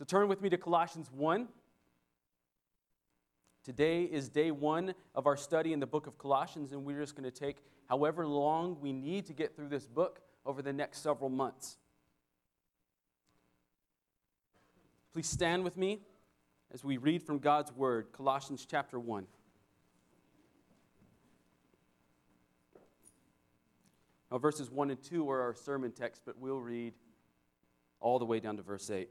So turn with me to Colossians 1. Today is day one of our study in the book of Colossians, and we're just going to take however long we need to get through this book over the next several months. Please stand with me as we read from God's Word, Colossians chapter 1. Now, verses 1 and 2 are our sermon text, but we'll read all the way down to verse 8.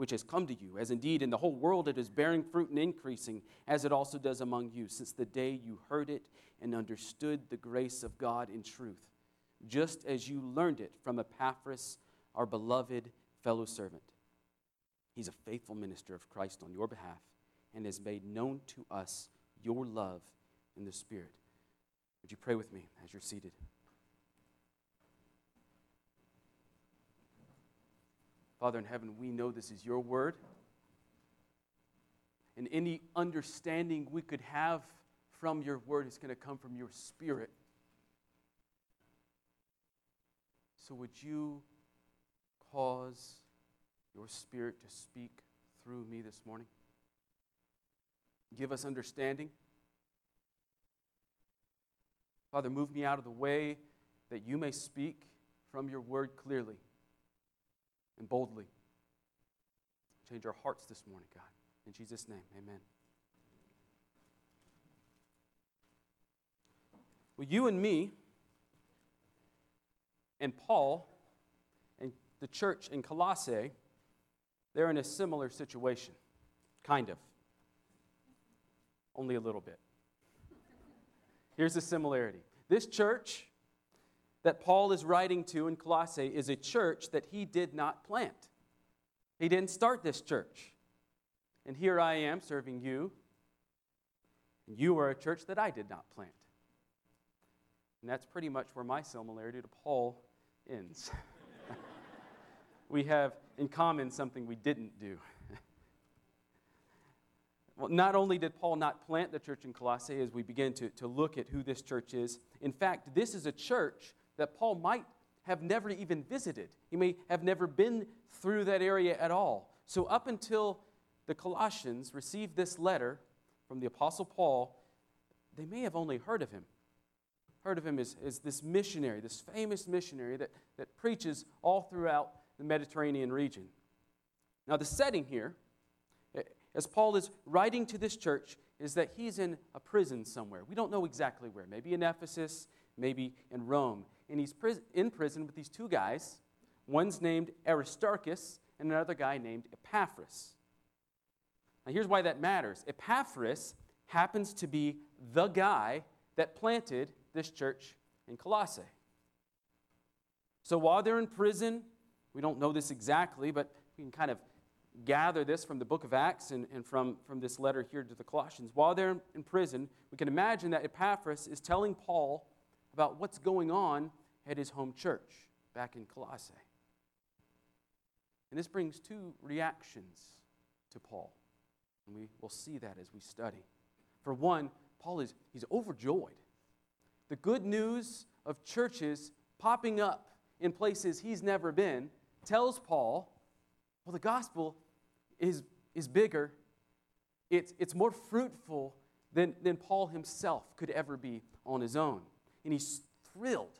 which has come to you, as indeed in the whole world it is bearing fruit and increasing, as it also does among you, since the day you heard it and understood the grace of God in truth, just as you learned it from Epaphras, our beloved fellow servant. He's a faithful minister of Christ on your behalf and has made known to us your love in the Spirit. Would you pray with me as you're seated? Father in heaven, we know this is your word. And any understanding we could have from your word is going to come from your spirit. So would you cause your spirit to speak through me this morning? Give us understanding. Father, move me out of the way that you may speak from your word clearly and boldly. Change our hearts this morning, God. In Jesus' name, amen. Well, you and me and Paul and the church in Colossae, they're in a similar situation. Kind of. Only a little bit. Here's the similarity. This church that Paul is writing to in Colossae is a church that he did not plant. He didn't start this church. And here I am serving you, and you are a church that I did not plant. And that's pretty much where my similarity to Paul ends. we have in common something we didn't do. well, not only did Paul not plant the church in Colossae as we begin to, to look at who this church is, in fact, this is a church that Paul might have never even visited. He may have never been through that area at all. So, up until the Colossians received this letter from the Apostle Paul, they may have only heard of him. Heard of him as, as this missionary, this famous missionary that, that preaches all throughout the Mediterranean region. Now, the setting here, eh, as Paul is writing to this church, is that he's in a prison somewhere. We don't know exactly where. Maybe in Ephesus, maybe in Rome and he's in prison with these two guys. One's named Aristarchus, and another guy named Epaphras. Now, here's why that matters Epaphras happens to be the guy that planted this church in Colossae. So while they're in prison, we don't know this exactly, but we can kind of gather this from the book of Acts and, and from, from this letter here to the Colossians. While they're in prison, we can imagine that Epaphras is telling Paul about what's going on at his home church back in Colossae. And this brings two reactions to Paul. And we will see that as we study. For one, Paul is he's overjoyed. The good news of churches popping up in places he's never been tells Paul, well, the gospel is, is bigger, it's, it's more fruitful than, than Paul himself could ever be on his own. And he's thrilled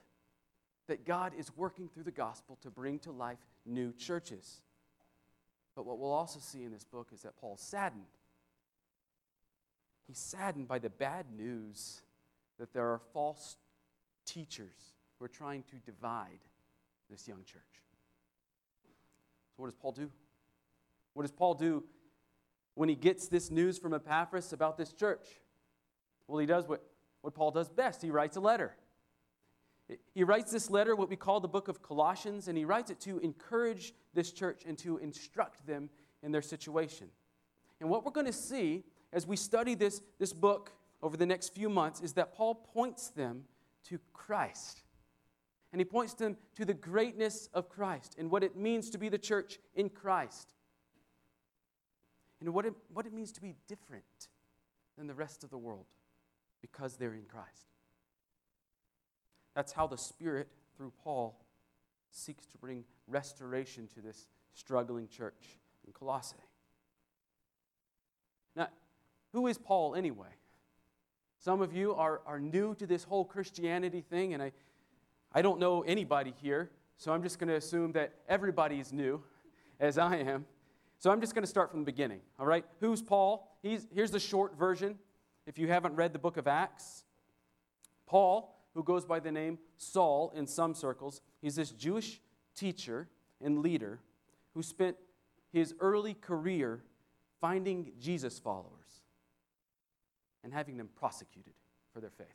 that God is working through the gospel to bring to life new churches. But what we'll also see in this book is that Paul's saddened. He's saddened by the bad news that there are false teachers who are trying to divide this young church. So, what does Paul do? What does Paul do when he gets this news from Epaphras about this church? Well, he does what, what Paul does best he writes a letter. He writes this letter, what we call the book of Colossians, and he writes it to encourage this church and to instruct them in their situation. And what we're going to see as we study this, this book over the next few months is that Paul points them to Christ. And he points them to the greatness of Christ and what it means to be the church in Christ. And what it, what it means to be different than the rest of the world because they're in Christ. That's how the Spirit, through Paul, seeks to bring restoration to this struggling church in Colossae. Now, who is Paul anyway? Some of you are, are new to this whole Christianity thing, and I, I don't know anybody here, so I'm just going to assume that everybody is new, as I am. So I'm just going to start from the beginning, all right? Who's Paul? He's, here's the short version. If you haven't read the book of Acts, Paul, who goes by the name Saul in some circles, he's this Jewish teacher and leader who spent his early career finding Jesus followers and having them prosecuted for their faith.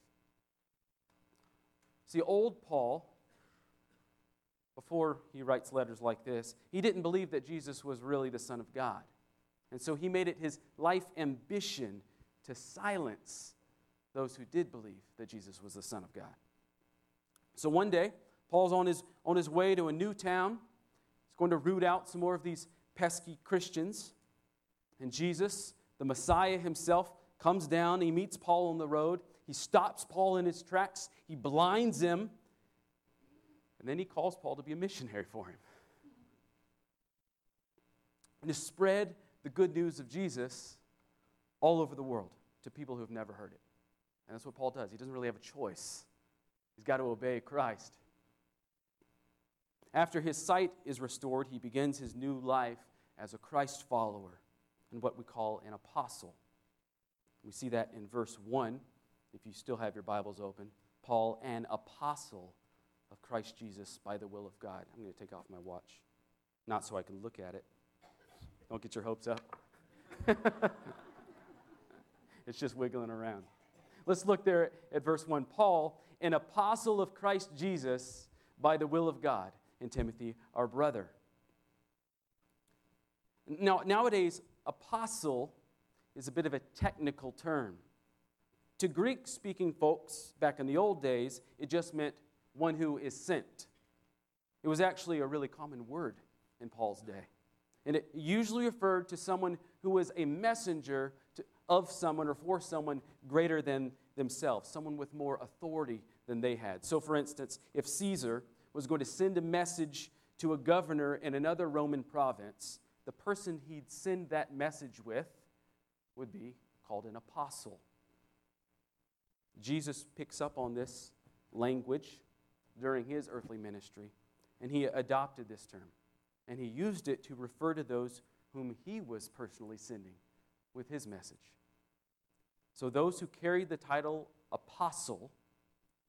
See, old Paul, before he writes letters like this, he didn't believe that Jesus was really the Son of God. And so he made it his life ambition to silence those who did believe that Jesus was the Son of God. So one day, Paul's on his, on his way to a new town. He's going to root out some more of these pesky Christians. And Jesus, the Messiah himself, comes down. He meets Paul on the road. He stops Paul in his tracks. He blinds him. And then he calls Paul to be a missionary for him. And to spread the good news of Jesus all over the world to people who have never heard it. And that's what Paul does. He doesn't really have a choice, he's got to obey Christ. After his sight is restored, he begins his new life as a Christ follower and what we call an apostle. We see that in verse 1, if you still have your Bibles open. Paul, an apostle of Christ Jesus by the will of God. I'm going to take off my watch, not so I can look at it. Don't get your hopes up. it's just wiggling around. Let's look there at verse 1. Paul, an apostle of Christ Jesus by the will of God, and Timothy, our brother. Now, nowadays, apostle is a bit of a technical term. To Greek speaking folks back in the old days, it just meant one who is sent. It was actually a really common word in Paul's day. And it usually referred to someone who was a messenger of someone or for someone greater than themselves, someone with more authority than they had. So, for instance, if Caesar was going to send a message to a governor in another Roman province, the person he'd send that message with would be called an apostle. Jesus picks up on this language during his earthly ministry, and he adopted this term. And he used it to refer to those whom he was personally sending with his message. So, those who carried the title apostle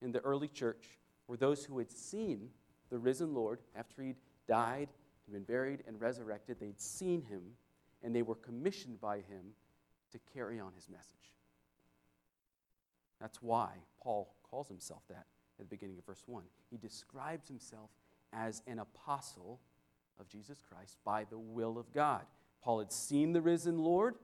in the early church were those who had seen the risen Lord after he'd died, and been buried, and resurrected. They'd seen him, and they were commissioned by him to carry on his message. That's why Paul calls himself that at the beginning of verse 1. He describes himself as an apostle of Jesus Christ by the will of God. Paul had seen the risen Lord.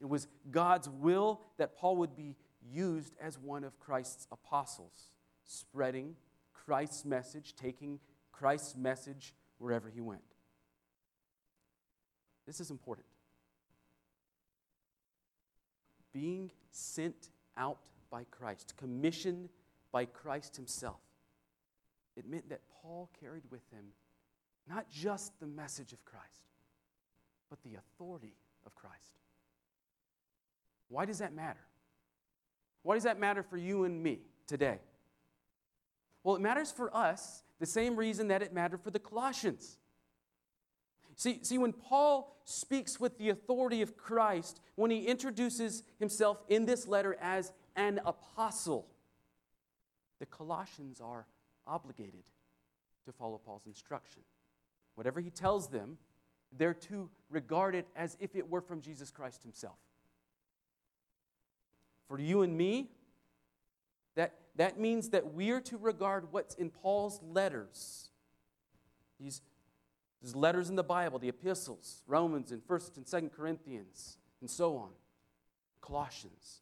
It was God's will that Paul would be used as one of Christ's apostles, spreading Christ's message, taking Christ's message wherever he went. This is important. Being sent out by Christ, commissioned by Christ himself. It meant that Paul carried with him not just the message of Christ, but the authority of Christ. Why does that matter? Why does that matter for you and me today? Well, it matters for us the same reason that it mattered for the Colossians. See, see, when Paul speaks with the authority of Christ, when he introduces himself in this letter as an apostle, the Colossians are obligated to follow Paul's instruction. Whatever he tells them, they're to regard it as if it were from Jesus Christ himself. For you and me, that, that means that we're to regard what's in Paul's letters, these There's letters in the Bible, the epistles, Romans and 1st and 2nd Corinthians, and so on. Colossians.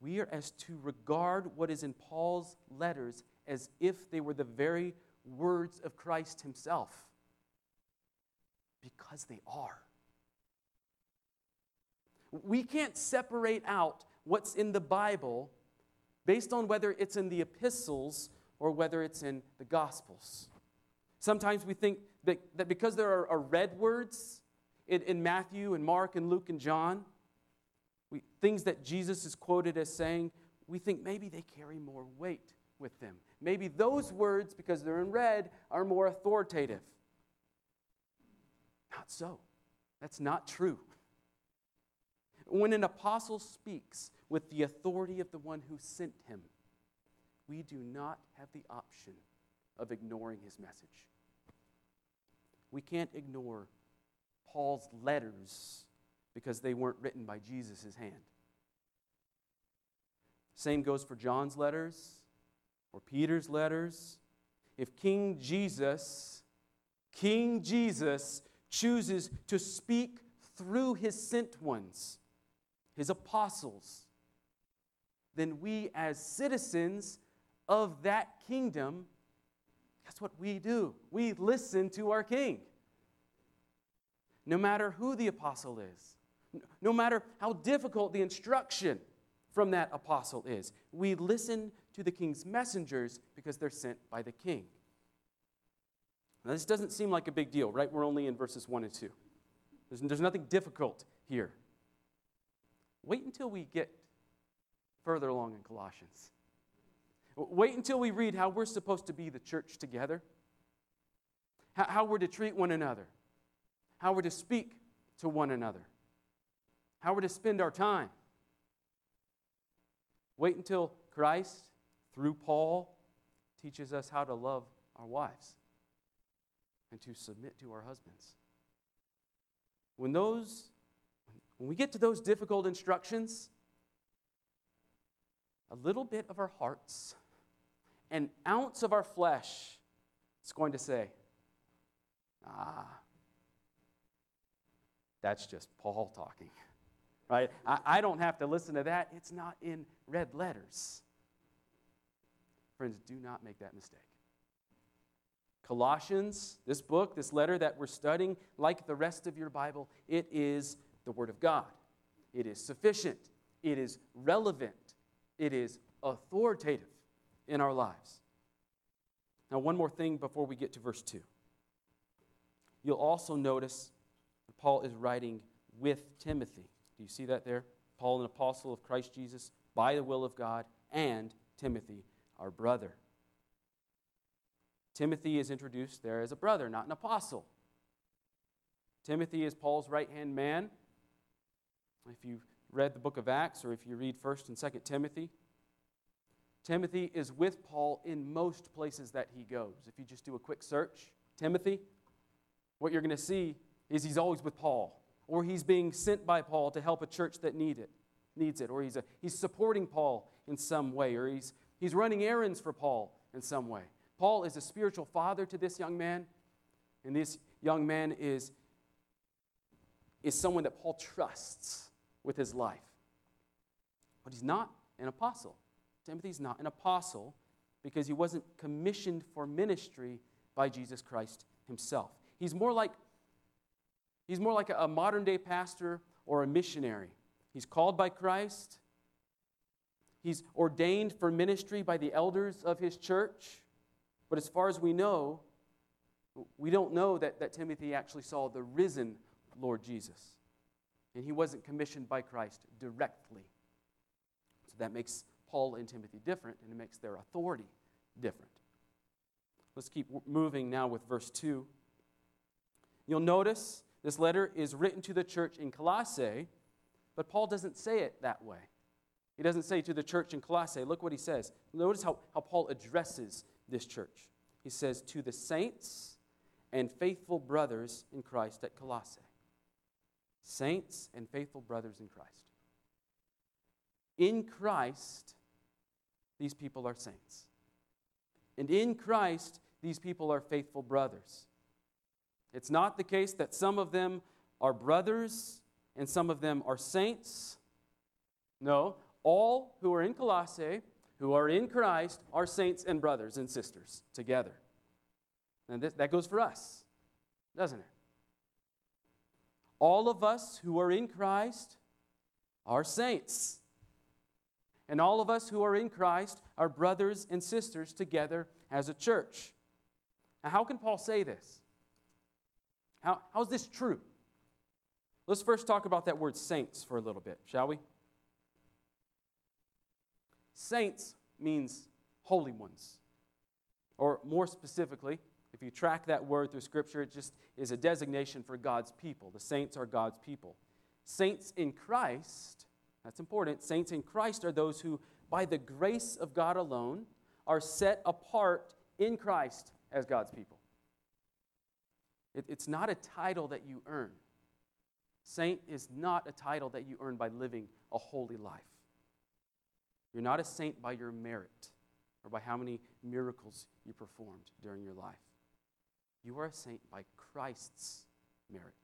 We are as to regard what is in Paul's letters as if they were the very words of Christ himself. Because they are. We can't separate out what's in the Bible based on whether it's in the epistles or whether it's in the Gospels. Sometimes we think that, that because there are, are red words in, in, Matthew and Mark and Luke and John, we, things that Jesus is quoted as saying, we think maybe they carry more weight with them. Maybe those words, because they're in red, are more authoritative. Not so. That's not true. When an apostle speaks with the authority of the one who sent him, we do not have the option of ignoring his message. We can't ignore Paul's letters because they weren't written by Jesus' hand. Same goes for John's letters or Peter's letters. If King Jesus, King Jesus, chooses to speak through his sent ones, his apostles, then we as citizens of that kingdom, guess what we do? We listen to our king. No matter who the apostle is, no matter how difficult the instruction from that apostle is, we listen to the king's messengers because they're sent by the king. Now, this doesn't seem like a big deal, right? We're only in verses 1 and 2. There's, there's nothing difficult here. Wait until we get further along in Colossians. Wait until we read how we're supposed to be the church together, how, we're to treat one another, how we're to speak to one another, how we're to spend our time. Wait until Christ, through Paul, teaches us how to love our wives and to submit to our husbands. When those when we get to those difficult instructions, a little bit of our hearts, an ounce of our flesh is going to say, ah, that's just Paul talking. Right? I, I don't have to listen to that. It's not in red letters. Friends, do not make that mistake. Colossians, this book, this letter that we're studying, like the rest of your Bible, it is the Word of God. It is sufficient, it is relevant, it is authoritative in our lives. Now, one more thing before we get to verse 2. You'll also notice Paul is writing with Timothy. Do you see that there? Paul, an apostle of Christ Jesus by the will of God, and Timothy, our brother. Timothy is introduced there as a brother, not an apostle. Timothy is Paul's right hand man, if you've read the book of Acts or if you read 1st and 2nd Timothy, Timothy is with Paul in most places that he goes. If you just do a quick search, Timothy, what you're going to see is he's always with Paul, or he's being sent by Paul to help a church that need it, needs it, or he's, a, he's supporting Paul in some way, or he's, he's running errands for Paul in some way. Paul is a spiritual father to this young man, and this young man is, is someone that Paul trusts with his life. But he's not an apostle. Timothy's not an apostle because he wasn't commissioned for ministry by Jesus Christ himself. He's more like he's more like a modern day pastor or a missionary. He's called by Christ. He's ordained for ministry by the elders of his church. But as far as we know, we don't know that, that Timothy actually saw the risen Lord Jesus and he wasn't commissioned by Christ directly. So that makes Paul and Timothy different, and it makes their authority different. Let's keep moving now with verse 2. You'll notice this letter is written to the church in Colossae, but Paul doesn't say it that way. He doesn't say to the church in Colossae. Look what he says. Notice how, how Paul addresses this church. He says, To the saints and faithful brothers in Christ at Colossae saints and faithful brothers in Christ. In Christ, these people are saints. And in Christ, these people are faithful brothers. It's not the case that some of them are brothers and some of them are saints. No, all who are in Colossae, who are in Christ, are saints and brothers and sisters together. And that goes for us, doesn't it? All of us who are in Christ are saints. And all of us who are in Christ are brothers and sisters together as a church. Now, how can Paul say this? How, how is this true? Let's first talk about that word saints for a little bit, shall we? Saints means holy ones. Or more specifically, if you track that word through Scripture, it just is a designation for God's people. The saints are God's people. Saints in Christ, that's important. Saints in Christ are those who, by the grace of God alone, are set apart in Christ as God's people. It, it's not a title that you earn. Saint is not a title that you earn by living a holy life. You're not a saint by your merit or by how many miracles you performed during your life. You are a saint by Christ's merit.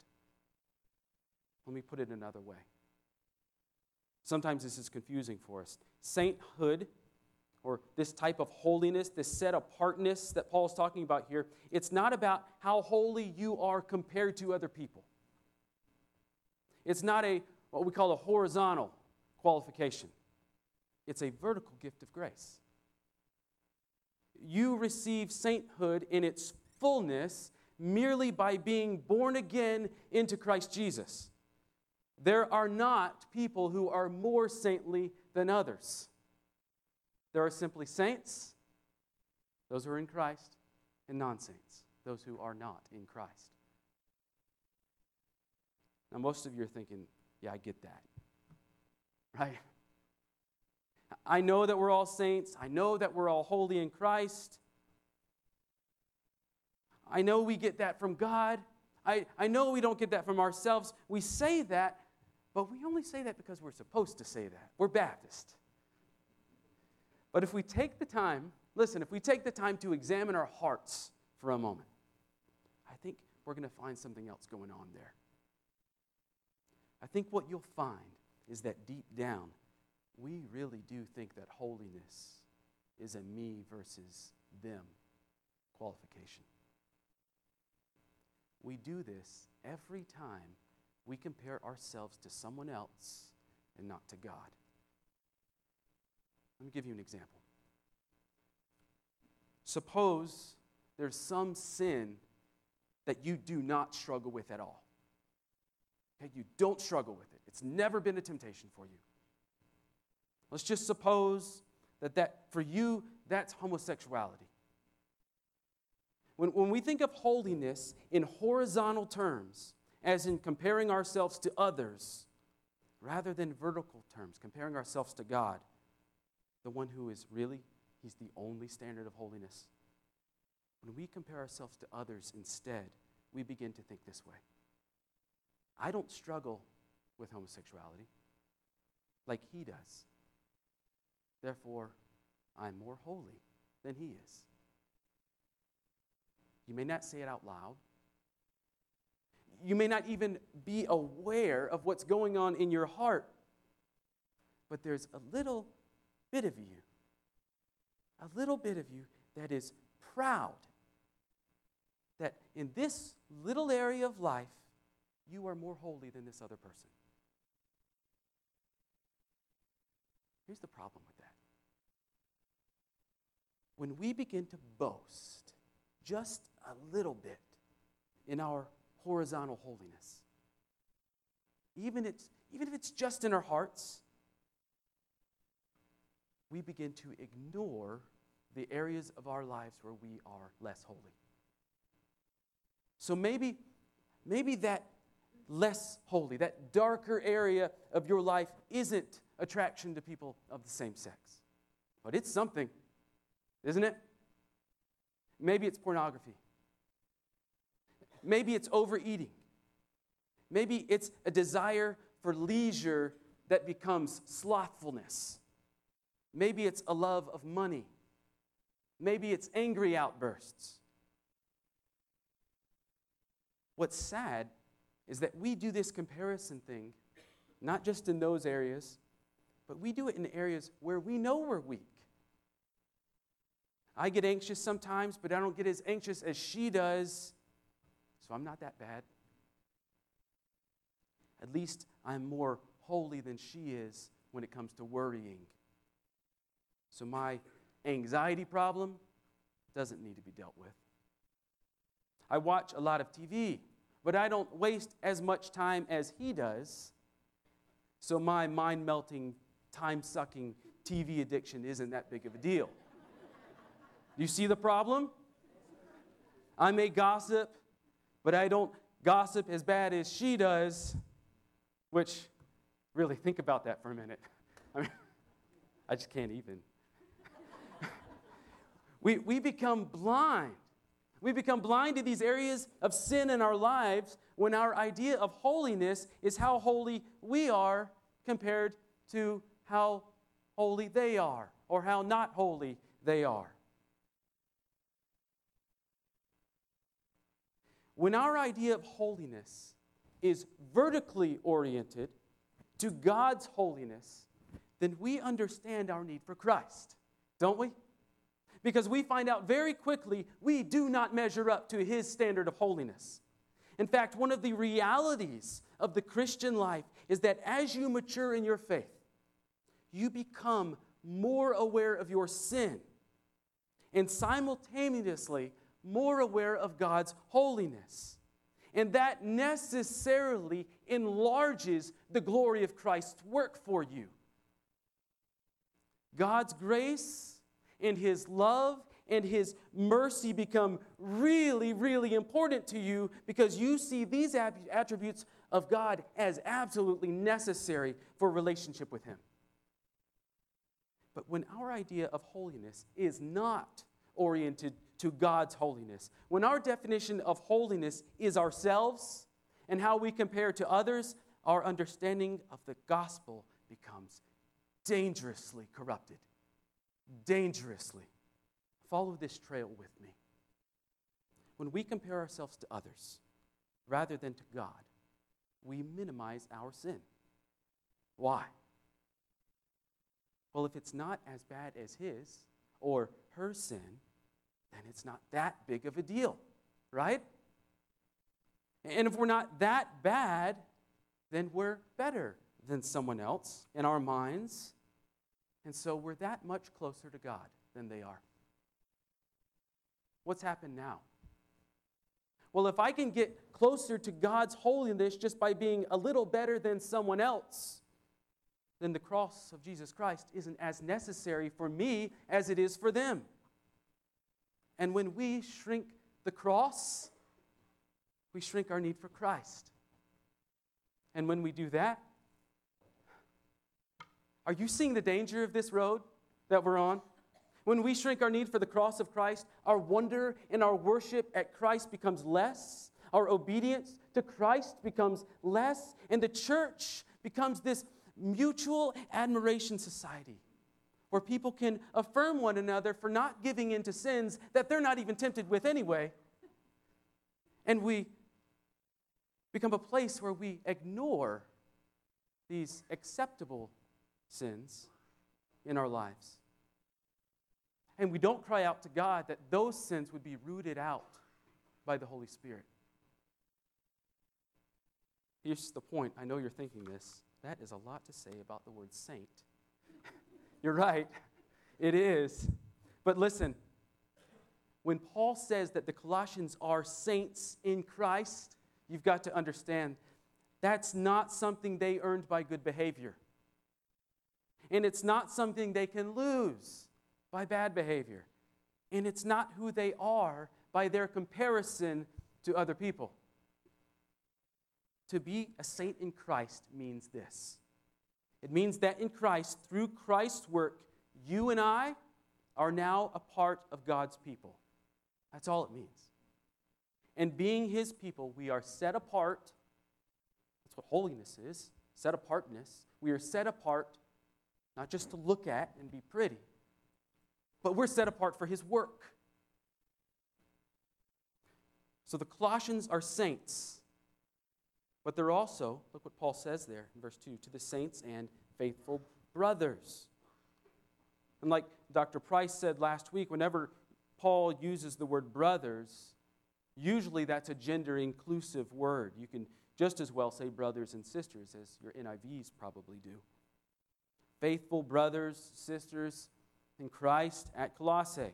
Let me put it another way. Sometimes this is confusing for us. Sainthood, or this type of holiness, this set apartness that Paul is talking about here, it's not about how holy you are compared to other people. It's not a what we call a horizontal qualification. It's a vertical gift of grace. You receive sainthood in its fullness merely by being born again into Christ Jesus. There are not people who are more saintly than others. There are simply saints, those who are in Christ, and non saints, those who are not in Christ. Now, most of you are thinking, yeah, I get that. Right? I know that we're all saints. I know that we're all holy in Christ. I know we get that from God. I, I know we don't get that from ourselves. We say that, but we only say that because we're supposed to say that. We're Baptist. But if we take the time, listen, if we take the time to examine our hearts for a moment, I think we're going to find something else going on there. I think what you'll find is that deep down, we really do think that holiness is a me versus them qualification. We do this every time we compare ourselves to someone else and not to God. Let me give you an example. Suppose there's some sin that you do not struggle with at all. Okay, you don't struggle with it. It's never been a temptation for you. Let's just suppose that, that for you, that's homosexuality. When, when we think of holiness in horizontal terms, as in comparing ourselves to others, rather than vertical terms, comparing ourselves to God, the one who is really, He's the only standard of holiness. When we compare ourselves to others instead, we begin to think this way I don't struggle with homosexuality like He does. Therefore, I'm more holy than He is. You may not say it out loud. You may not even be aware of what's going on in your heart. But there's a little bit of you, a little bit of you that is proud that in this little area of life, you are more holy than this other person. Here's the problem with that. When we begin to boast just a little bit in our horizontal holiness, even, it's, even if it's just in our hearts, we begin to ignore the areas of our lives where we are less holy. So maybe, maybe that less holy, that darker area of your life isn't attraction to people of the same sex. But it's something, isn't it? Maybe it's pornography. Maybe it's overeating. Maybe it's a desire for leisure that becomes slothfulness. Maybe it's a love of money. Maybe it's angry outbursts. what's sad is that we do this comparison thing, not just in those areas, but we do it in areas where we know we're weak. I get anxious sometimes, but I don't get as anxious as she does, I'm not that bad. At least I'm more holy than she is when it comes to worrying. So my anxiety problem doesn't need to be dealt with. I watch a lot of TV, but I don't waste as much time as he does. So my mind melting, time sucking TV addiction isn't that big of a deal. You see the problem? I may gossip, but I don't gossip as bad as she does, which, really, think about that for a minute. I mean, I just can't even. we, we become blind. We become blind to these areas of sin in our lives when our idea of holiness is how holy we are compared to how holy they are or how not holy they are. When our idea of holiness is vertically oriented to God's holiness, then we understand our need for Christ, don't we? Because we find out very quickly we do not measure up to his standard of holiness. In fact, one of the realities of the Christian life is that as you mature in your faith, you become more aware of your sin and simultaneously more aware of God's holiness. And that necessarily enlarges the glory of Christ's work for you. God's grace and His love and His mercy become really, really important to you because you see these attributes of God as absolutely necessary for relationship with Him. But when our idea of holiness is not oriented to God's holiness. When our definition of holiness is ourselves and how we compare to others, our understanding of the gospel becomes dangerously corrupted. Dangerously. Follow this trail with me. When we compare ourselves to others rather than to God, we minimize our sin. Why? Well, if it's not as bad as his or her sin, then it's not that big of a deal, right? And if we're not that bad, then we're better than someone else in our minds. And so we're that much closer to God than they are. What's happened now? Well, if I can get closer to God's holiness just by being a little better than someone else, then the cross of Jesus Christ isn't as necessary for me as it is for them. And when we shrink the cross, we shrink our need for Christ. And when we do that, are you seeing the danger of this road that we're on? When we shrink our need for the cross of Christ, our wonder and our worship at Christ becomes less, our obedience to Christ becomes less, and the church becomes this mutual admiration society where people can affirm one another for not giving in to sins that they're not even tempted with anyway. And we become a place where we ignore these acceptable sins in our lives. And we don't cry out to God that those sins would be rooted out by the Holy Spirit. Here's the point. I know you're thinking this. That is a lot to say about the word saint. You're right, it is. But listen, when Paul says that the Colossians are saints in Christ, you've got to understand that's not something they earned by good behavior. And it's not something they can lose by bad behavior. And it's not who they are by their comparison to other people. To be a saint in Christ means this it means that in Christ, through Christ's work, you and I are now a part of God's people. That's all it means. And being His people, we are set apart. That's what holiness is set apartness. We are set apart not just to look at and be pretty, but we're set apart for His work. So the Colossians are saints. But they're also, look what Paul says there in verse 2 to the saints and faithful brothers. And like Dr. Price said last week, whenever Paul uses the word brothers, usually that's a gender inclusive word. You can just as well say brothers and sisters as your NIVs probably do. Faithful brothers, sisters in Christ at Colossae.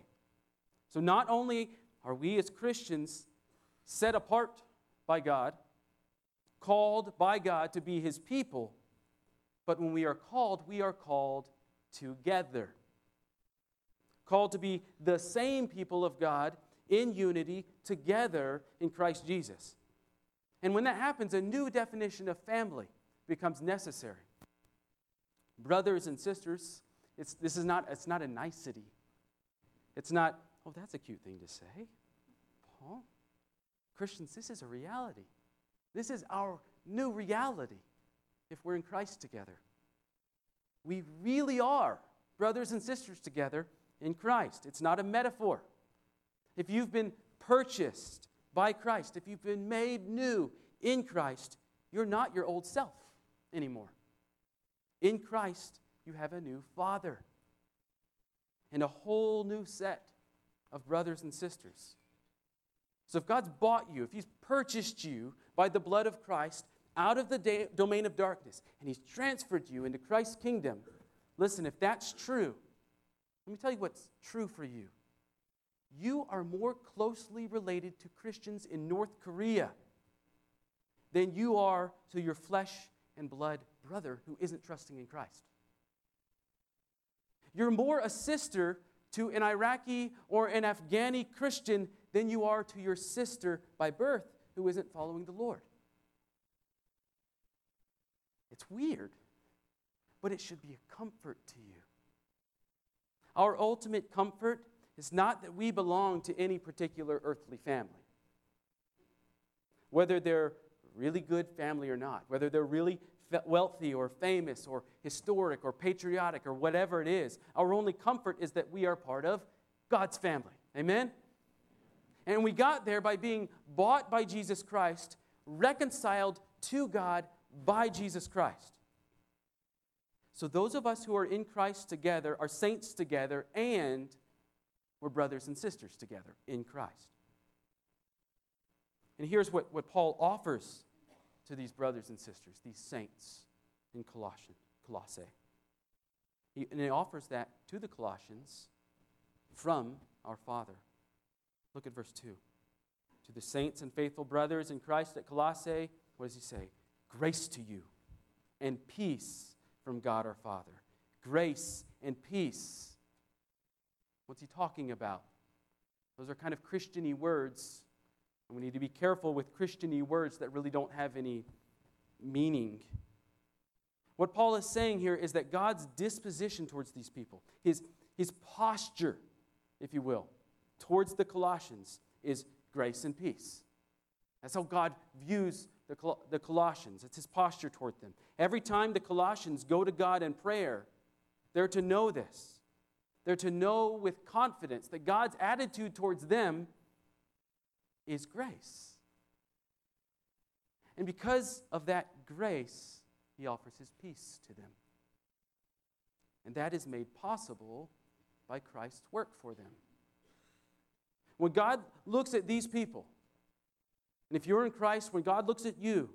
So not only are we as Christians set apart by God, called by God to be his people, but when we are called, we are called together. Called to be the same people of God in unity together in Christ Jesus. And when that happens, a new definition of family becomes necessary. Brothers and sisters, it's, this is not, it's not a nicety. It's not, oh, that's a cute thing to say. Paul, Christians, this is a reality. This is our new reality if we're in Christ together. We really are brothers and sisters together in Christ. It's not a metaphor. If you've been purchased by Christ, if you've been made new in Christ, you're not your old self anymore. In Christ, you have a new Father and a whole new set of brothers and sisters. So if God's bought you, if He's purchased you by the blood of Christ out of the da- domain of darkness, and He's transferred you into Christ's kingdom, listen, if that's true, let me tell you what's true for you. You are more closely related to Christians in North Korea than you are to your flesh and blood brother who isn't trusting in Christ. You're more a sister to an Iraqi or an Afghani Christian than you are to your sister by birth who isn't following the Lord. It's weird, but it should be a comfort to you. Our ultimate comfort is not that we belong to any particular earthly family. Whether they're really good family or not, whether they're really wealthy or famous or historic or patriotic or whatever it is. Our only comfort is that we are part of God's family. Amen? And we got there by being bought by Jesus Christ, reconciled to God by Jesus Christ. So, those of us who are in Christ together are saints together, and we're brothers and sisters together in Christ. And here's what, what Paul offers to these brothers and sisters, these saints in Colossian, Colossae. He, and he offers that to the Colossians from our Father. Look at verse 2. To the saints and faithful brothers in Christ at Colossae, what does he say? Grace to you and peace from God our Father. Grace and peace. What's he talking about? Those are kind of Christiany words and we need to be careful with Christiany words that really don't have any meaning. What Paul is saying here is that God's disposition towards these people, his, his posture, if you will, towards the Colossians is grace and peace. That's how God views the, Col- the Colossians. It's his posture toward them. Every time the Colossians go to God in prayer, they're to know this. They're to know with confidence that God's attitude towards them is grace. And because of that grace, he offers his peace to them. And that is made possible by Christ's work for them. When God looks at these people, and if you're in Christ, when God looks at you,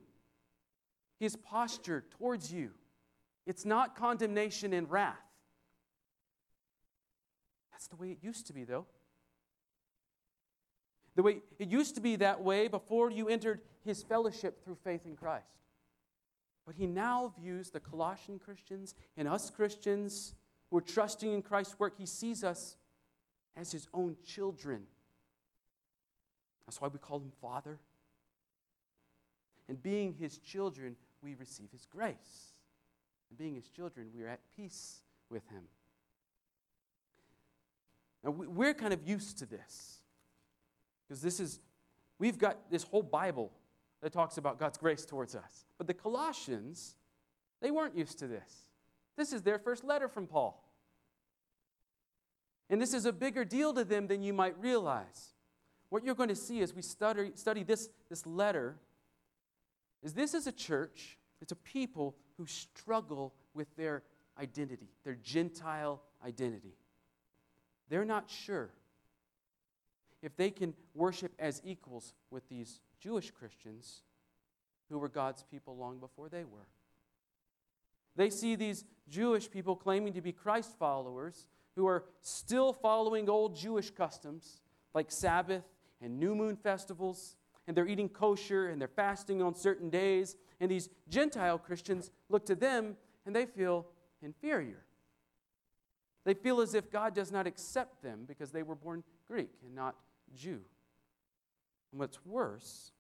his posture towards you, it's not condemnation and wrath. That's the way it used to be, though. The way it used to be that way before you entered his fellowship through faith in Christ. But he now views the Colossian Christians and us Christians who are trusting in Christ's work, he sees us as his own children. That's why we call him Father. And being his children, we receive his grace. And being his children, we are at peace with him. Now, we're kind of used to this. Because this is, we've got this whole Bible that talks about God's grace towards us. But the Colossians, they weren't used to this. This is their first letter from Paul. And this is a bigger deal to them than you might realize. What you're going to see as we study, study this, this letter is this is a church, it's a people who struggle with their identity, their Gentile identity. They're not sure if they can worship as equals with these Jewish Christians who were God's people long before they were. They see these Jewish people claiming to be Christ followers who are still following old Jewish customs like Sabbath and new moon festivals, and they're eating kosher and they're fasting on certain days. And these Gentile Christians look to them and they feel inferior. They feel as if God does not accept them because they were born Greek and not Jew. And what's worse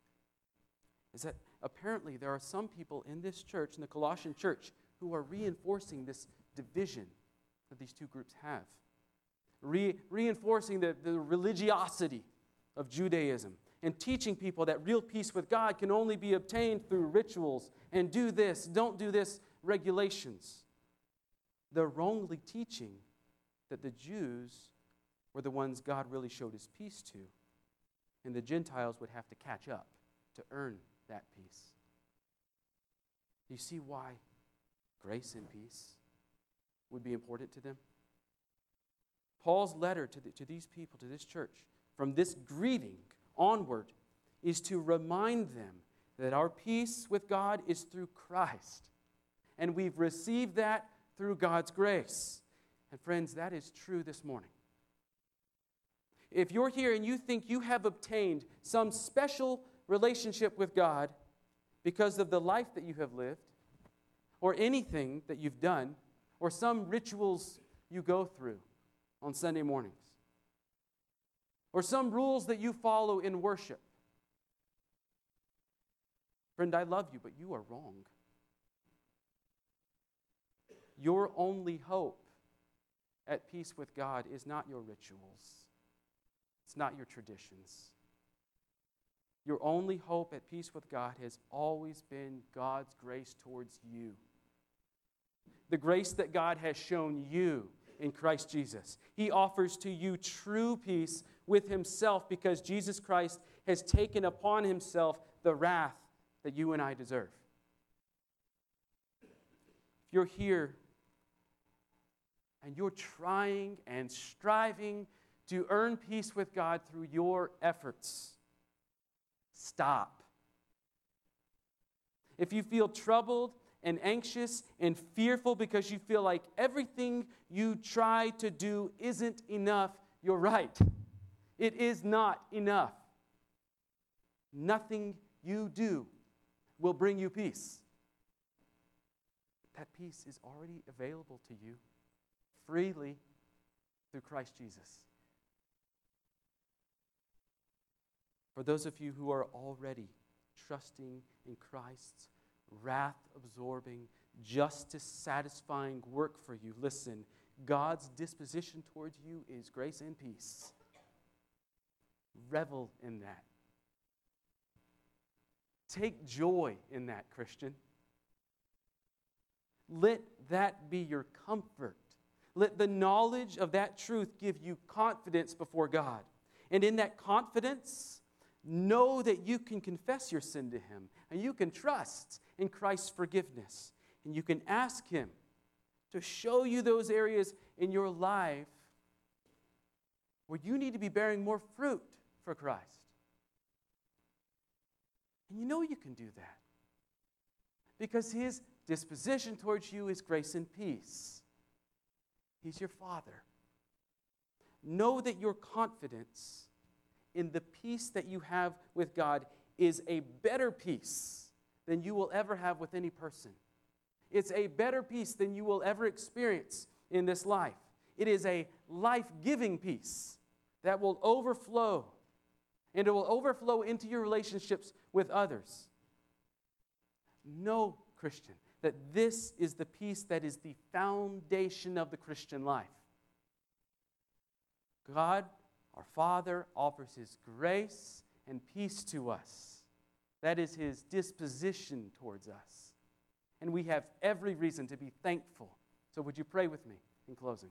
is that apparently there are some people in this church, in the Colossian church, who are reinforcing this division that these two groups have, Re- reinforcing the, the religiosity of Judaism and teaching people that real peace with God can only be obtained through rituals and do this, don't do this regulations. They're wrongly teaching that the Jews were the ones God really showed his peace to, and the Gentiles would have to catch up to earn that peace. You see why grace and peace would be important to them? Paul's letter to, the, to these people, to this church, from this greeting onward, is to remind them that our peace with God is through Christ. And we've received that through God's grace. And friends, that is true this morning. If you're here and you think you have obtained some special relationship with God because of the life that you have lived, or anything that you've done, or some rituals you go through on Sunday mornings, or some rules that you follow in worship. Friend, I love you, but you are wrong. Your only hope at peace with God is not your rituals, it's not your traditions. Your only hope at peace with God has always been God's grace towards you. The grace that God has shown you in Christ Jesus. He offers to you true peace with Himself because Jesus Christ has taken upon Himself the wrath that you and I deserve. If you're here and you're trying and striving to earn peace with God through your efforts, stop. If you feel troubled and anxious and fearful because you feel like everything you try to do isn't enough, you're right. It is not enough. Nothing you do will bring you peace. That peace is already available to you freely through Christ Jesus. For those of you who are already trusting in Christ's wrath absorbing, justice satisfying work for you, listen, God's disposition towards you is grace and peace. Revel in that. Take joy in that, Christian. Let that be your comfort. Let the knowledge of that truth give you confidence before God. And in that confidence, know that you can confess your sin to Him and you can trust in Christ's forgiveness. And you can ask Him to show you those areas in your life where you need to be bearing more fruit for Christ. And you know you can do that because His disposition towards you is grace and peace. He's your Father. Know that your confidence in the peace that you have with God is a better peace than you will ever have with any person. It's a better peace than you will ever experience in this life. It is a life giving peace that will overflow, and it will overflow into your relationships with others. Know, Christian, that this is the peace that is the foundation of the Christian life. God, our Father, offers His grace and peace to us. That is His disposition towards us. And we have every reason to be thankful. So, would you pray with me in closing?